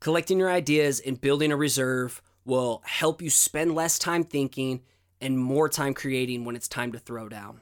Collecting your ideas and building a reserve will help you spend less time thinking and more time creating when it's time to throw down.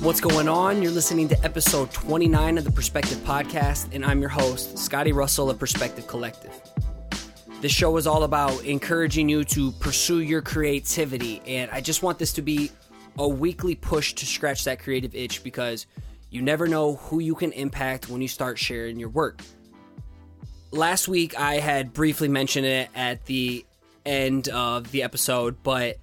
What's going on? You're listening to episode 29 of the Perspective Podcast, and I'm your host, Scotty Russell of Perspective Collective. This show is all about encouraging you to pursue your creativity, and I just want this to be a weekly push to scratch that creative itch because you never know who you can impact when you start sharing your work. Last week, I had briefly mentioned it at the end of the episode, but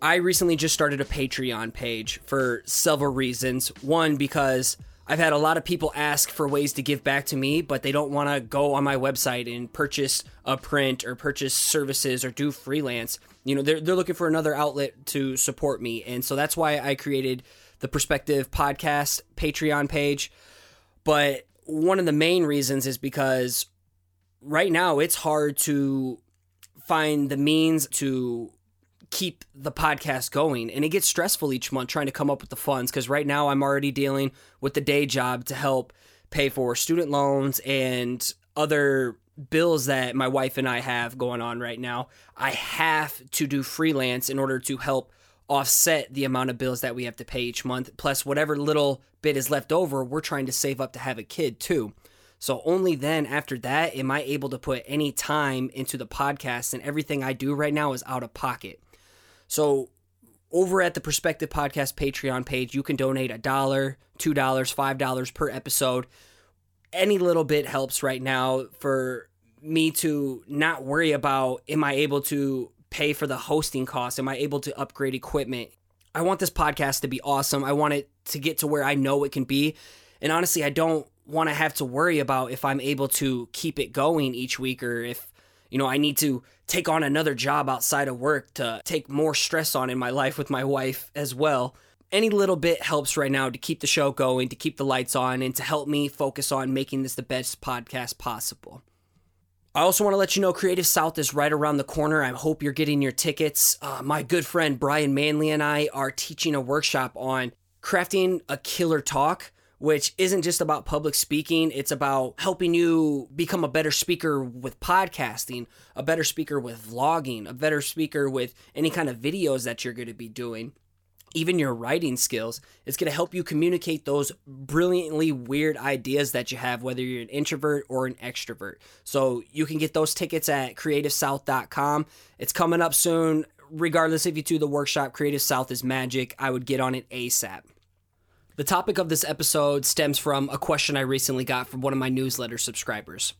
I recently just started a Patreon page for several reasons. One, because I've had a lot of people ask for ways to give back to me, but they don't want to go on my website and purchase a print or purchase services or do freelance. You know, they're, they're looking for another outlet to support me. And so that's why I created the Perspective Podcast Patreon page. But one of the main reasons is because right now it's hard to find the means to keep the podcast going and it gets stressful each month trying to come up with the funds because right now i'm already dealing with the day job to help pay for student loans and other bills that my wife and i have going on right now i have to do freelance in order to help offset the amount of bills that we have to pay each month plus whatever little bit is left over we're trying to save up to have a kid too so only then after that am I able to put any time into the podcast and everything I do right now is out of pocket. So over at the Perspective Podcast Patreon page, you can donate a dollar, two dollars, five dollars per episode. Any little bit helps right now for me to not worry about am I able to pay for the hosting costs? Am I able to upgrade equipment? I want this podcast to be awesome. I want it to get to where I know it can be. And honestly, I don't want to have to worry about if I'm able to keep it going each week or if you know, I need to take on another job outside of work to take more stress on in my life with my wife as well. Any little bit helps right now to keep the show going, to keep the lights on, and to help me focus on making this the best podcast possible. I also want to let you know Creative South is right around the corner. I hope you're getting your tickets. Uh, my good friend Brian Manley and I are teaching a workshop on crafting a killer talk which isn't just about public speaking. It's about helping you become a better speaker with podcasting, a better speaker with vlogging, a better speaker with any kind of videos that you're going to be doing. Even your writing skills. It's going to help you communicate those brilliantly weird ideas that you have, whether you're an introvert or an extrovert. So you can get those tickets at creativesouth.com. It's coming up soon. Regardless if you do the workshop, Creative South is magic. I would get on it ASAP. The topic of this episode stems from a question I recently got from one of my newsletter subscribers.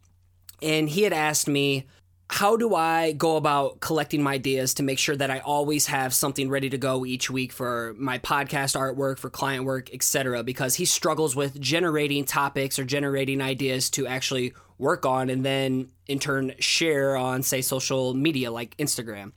And he had asked me, how do I go about collecting my ideas to make sure that I always have something ready to go each week for my podcast artwork, for client work, etc. Because he struggles with generating topics or generating ideas to actually work on and then in turn share on, say, social media like Instagram.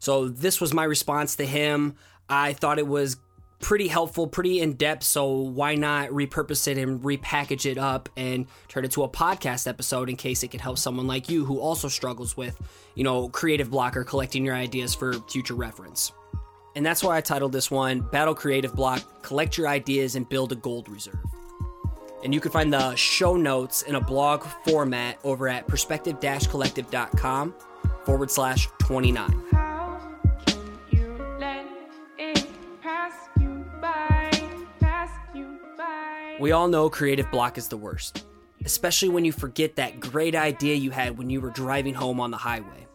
So this was my response to him. I thought it was pretty helpful, pretty in depth. So why not repurpose it and repackage it up and turn it to a podcast episode in case it can help someone like you who also struggles with, you know, creative block or collecting your ideas for future reference. And that's why I titled this one Battle Creative Block Collect Your Ideas and Build a Gold Reserve. And you can find the show notes in a blog format over at perspective collective.com forward slash 29. We all know creative block is the worst, especially when you forget that great idea you had when you were driving home on the highway.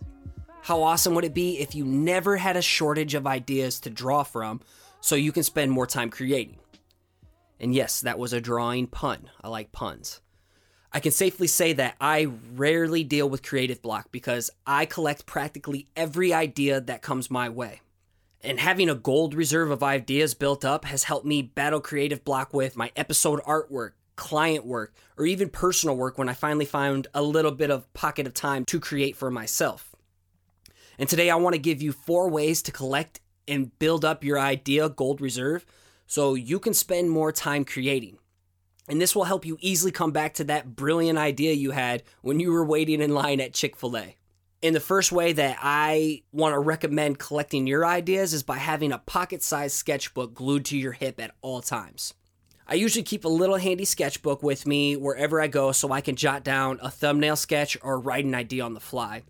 How awesome would it be if you never had a shortage of ideas to draw from so you can spend more time creating? And yes, that was a drawing pun. I like puns. I can safely say that I rarely deal with creative block because I collect practically every idea that comes my way. And having a gold reserve of ideas built up has helped me battle creative block with my episode artwork, client work, or even personal work when I finally found a little bit of pocket of time to create for myself. And today I want to give you four ways to collect and build up your idea gold reserve so you can spend more time creating. And this will help you easily come back to that brilliant idea you had when you were waiting in line at Chick fil A. And the first way that I want to recommend collecting your ideas is by having a pocket sized sketchbook glued to your hip at all times. I usually keep a little handy sketchbook with me wherever I go so I can jot down a thumbnail sketch or write an idea on the fly.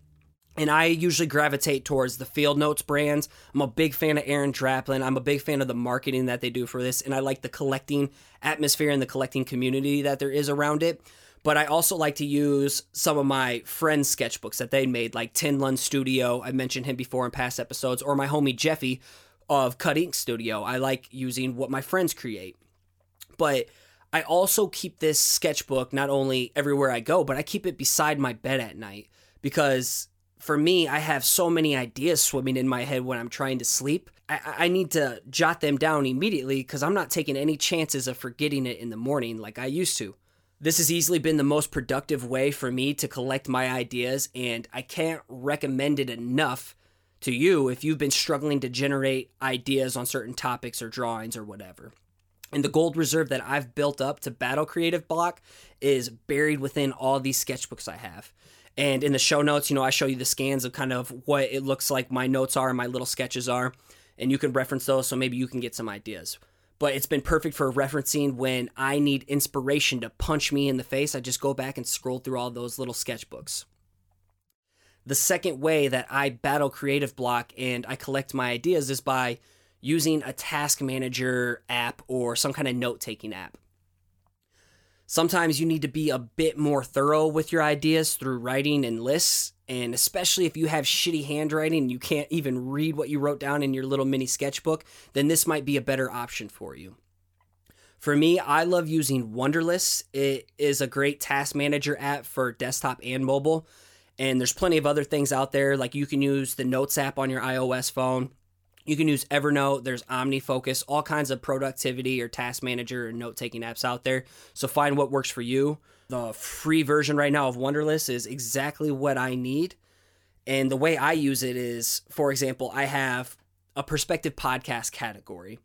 And I usually gravitate towards the Field Notes brands. I'm a big fan of Aaron Draplin. I'm a big fan of the marketing that they do for this. And I like the collecting atmosphere and the collecting community that there is around it. But I also like to use some of my friends' sketchbooks that they made, like Tin Lund Studio. I mentioned him before in past episodes, or my homie Jeffy of Cut Ink Studio. I like using what my friends create. But I also keep this sketchbook not only everywhere I go, but I keep it beside my bed at night because for me, I have so many ideas swimming in my head when I'm trying to sleep. I, I need to jot them down immediately because I'm not taking any chances of forgetting it in the morning like I used to. This has easily been the most productive way for me to collect my ideas, and I can't recommend it enough to you if you've been struggling to generate ideas on certain topics or drawings or whatever. And the gold reserve that I've built up to battle creative block is buried within all these sketchbooks I have. And in the show notes, you know, I show you the scans of kind of what it looks like my notes are and my little sketches are. And you can reference those so maybe you can get some ideas. But it's been perfect for referencing when I need inspiration to punch me in the face. I just go back and scroll through all those little sketchbooks. The second way that I battle creative block and I collect my ideas is by using a task manager app or some kind of note taking app. Sometimes you need to be a bit more thorough with your ideas through writing and lists, and especially if you have shitty handwriting and you can't even read what you wrote down in your little mini sketchbook, then this might be a better option for you. For me, I love using Wunderlist. It is a great task manager app for desktop and mobile. And there's plenty of other things out there. Like you can use the Notes app on your iOS phone. You can use Evernote, there's OmniFocus, all kinds of productivity or task manager or note taking apps out there. So find what works for you. The free version right now of Wunderlist is exactly what I need. And the way I use it is, for example, I have a perspective podcast category.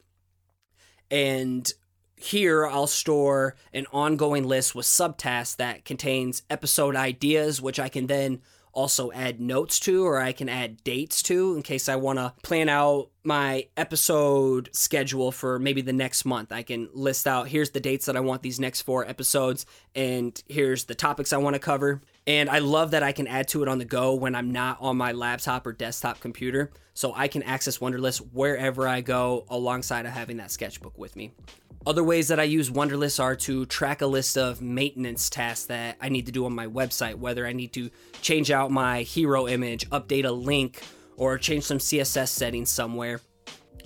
And here I'll store an ongoing list with subtasks that contains episode ideas, which I can then also add notes to or I can add dates to in case I want to plan out my episode schedule for maybe the next month. I can list out here's the dates that I want these next four episodes and here's the topics I want to cover. And I love that I can add to it on the go when I'm not on my laptop or desktop computer. So I can access Wunderlist wherever I go alongside of having that sketchbook with me. Other ways that I use Wunderlist are to track a list of maintenance tasks that I need to do on my website, whether I need to change out my hero image, update a link, or change some CSS settings somewhere.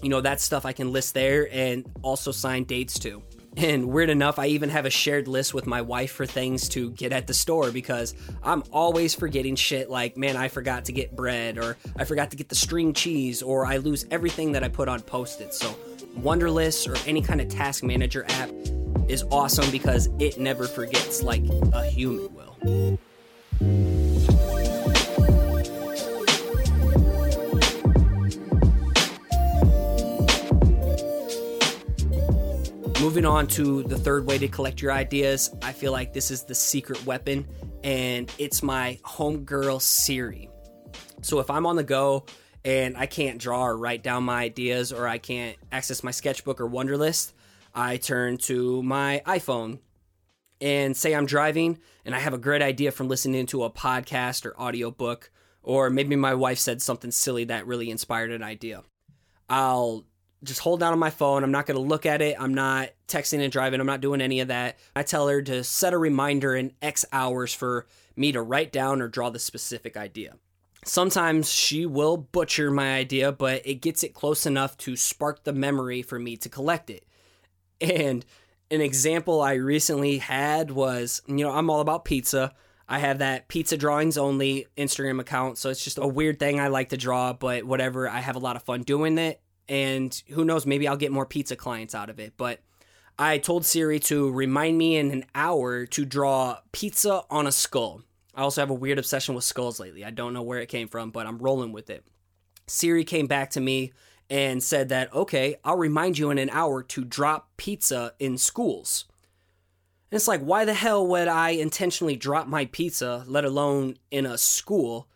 You know, that stuff I can list there and also sign dates to. And weird enough, I even have a shared list with my wife for things to get at the store because I'm always forgetting shit like, man, I forgot to get bread, or I forgot to get the string cheese, or I lose everything that I put on post it. So Wunderlist or any kind of task manager app is awesome because it never forgets like a human will. Moving on to the third way to collect your ideas, I feel like this is the secret weapon, and it's my homegirl Siri. So if I'm on the go, and I can't draw or write down my ideas or I can't access my sketchbook or Wunderlist, I turn to my iPhone and say I'm driving and I have a great idea from listening to a podcast or audiobook, or maybe my wife said something silly that really inspired an idea. I'll just hold down on my phone. I'm not going to look at it. I'm not texting and driving. I'm not doing any of that. I tell her to set a reminder in X hours for me to write down or draw the specific idea. Sometimes she will butcher my idea, but it gets it close enough to spark the memory for me to collect it. And an example I recently had was, you know, I'm all about pizza. I have that pizza drawings only Instagram account, so it's just a weird thing I like to draw, but whatever, I have a lot of fun doing it. And who knows, maybe I'll get more pizza clients out of it. But I told Siri to remind me in an hour to draw pizza on a skull. I also have a weird obsession with skulls lately. I don't know where it came from, but I'm rolling with it. Siri came back to me and said that, okay, I'll remind you in an hour to drop pizza in schools. And it's like, why the hell would I intentionally drop my pizza, let alone in a school?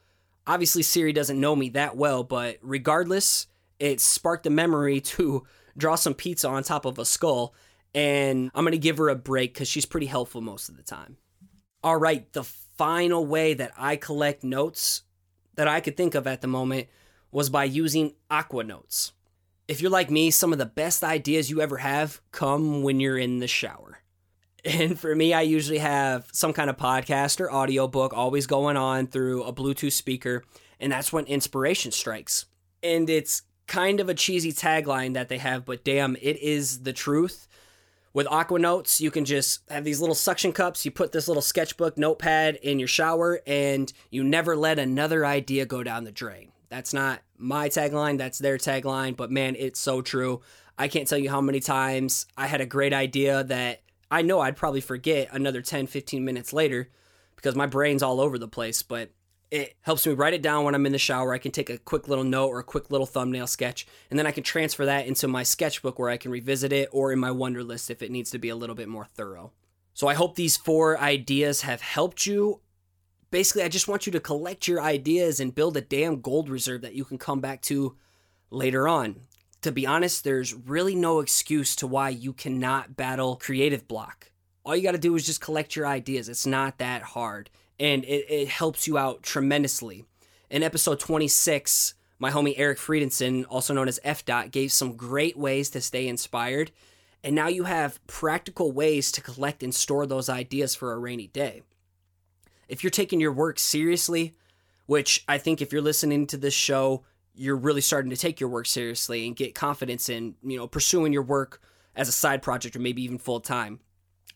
Obviously, Siri doesn't know me that well, but regardless, it sparked a memory to draw some pizza on top of a skull, and I'm going to give her a break because she's pretty helpful most of the time. All right, the final way that I collect notes that I could think of at the moment was by using Aqua Notes. If you're like me, some of the best ideas you ever have come when you're in the shower. And for me, I usually have some kind of podcast or audiobook always going on through a Bluetooth speaker, and that's when inspiration strikes. And it's kind of a cheesy tagline that they have, but damn, it is the truth. With Aqua Notes, you can just have these little suction cups. You put this little sketchbook notepad in your shower, and you never let another idea go down the drain. That's not my tagline, that's their tagline, but man, it's so true. I can't tell you how many times I had a great idea that I know I'd probably forget another 10, 15 minutes later because my brain's all over the place, but it helps me write it down when I'm in the shower. I can take a quick little note or a quick little thumbnail sketch, and then I can transfer that into my sketchbook where I can revisit it or in my Wunderlist if it needs to be a little bit more thorough. So I hope these four ideas have helped you basically, I just want you to collect your ideas and build a damn gold reserve that you can come back to later on. To be honest, there's really no excuse to why you cannot battle creative block. All you got to do is just collect your ideas. It's not that hard, and it, it helps you out tremendously. In episode 26, my homie Eric Friedensohn, also known as Efdot, gave some great ways to stay inspired. And now you have practical ways to collect and store those ideas for a rainy day if you're taking your work seriously, which I think if you're listening to this show, you're really starting to take your work seriously and get confidence in, you know, pursuing your work as a side project or maybe even full time.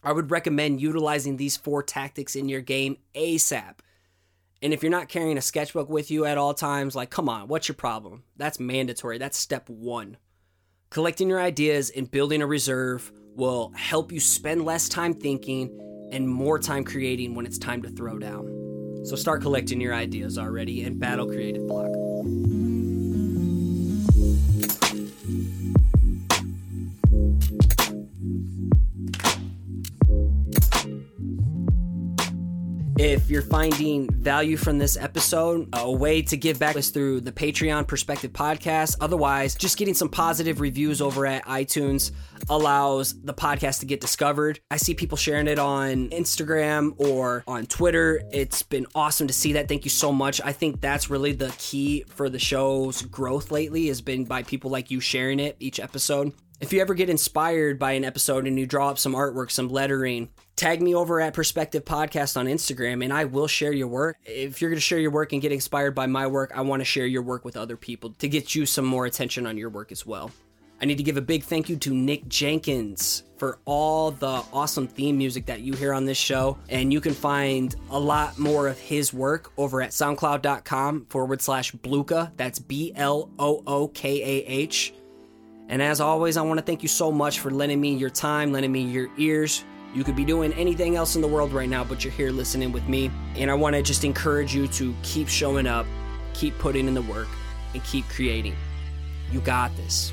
I would recommend utilizing these four tactics in your game ASAP. And if you're not carrying a sketchbook with you at all times, like, come on, what's your problem? That's mandatory. That's step one. Collecting your ideas and building a reserve will help you spend less time thinking and more time creating when it's time to throw down. So start collecting your ideas already and battle creative block. You're finding value from this episode, a way to give back is through the Patreon Perspective Podcast. Otherwise, just getting some positive reviews over at iTunes allows the podcast to get discovered. I see people sharing it on Instagram or on Twitter. It's been awesome to see that. Thank you so much. I think that's really the key for the show's growth lately has been by people like you sharing it each episode. If you ever get inspired by an episode and you draw up some artwork, some lettering, tag me over at Perspective Podcast on Instagram and I will share your work. If you're going to share your work and get inspired by my work, I want to share your work with other people to get you some more attention on your work as well. I need to give a big thank you to Nick Jenkins for all the awesome theme music that you hear on this show. And you can find a lot more of his work over at soundcloud.com forward slash Blookah. That's B L O O K A H. And as always, I want to thank you so much for lending me your time, lending me your ears. You could be doing anything else in the world right now, but you're here listening with me. And I want to just encourage you to keep showing up, keep putting in the work, and keep creating. You got this.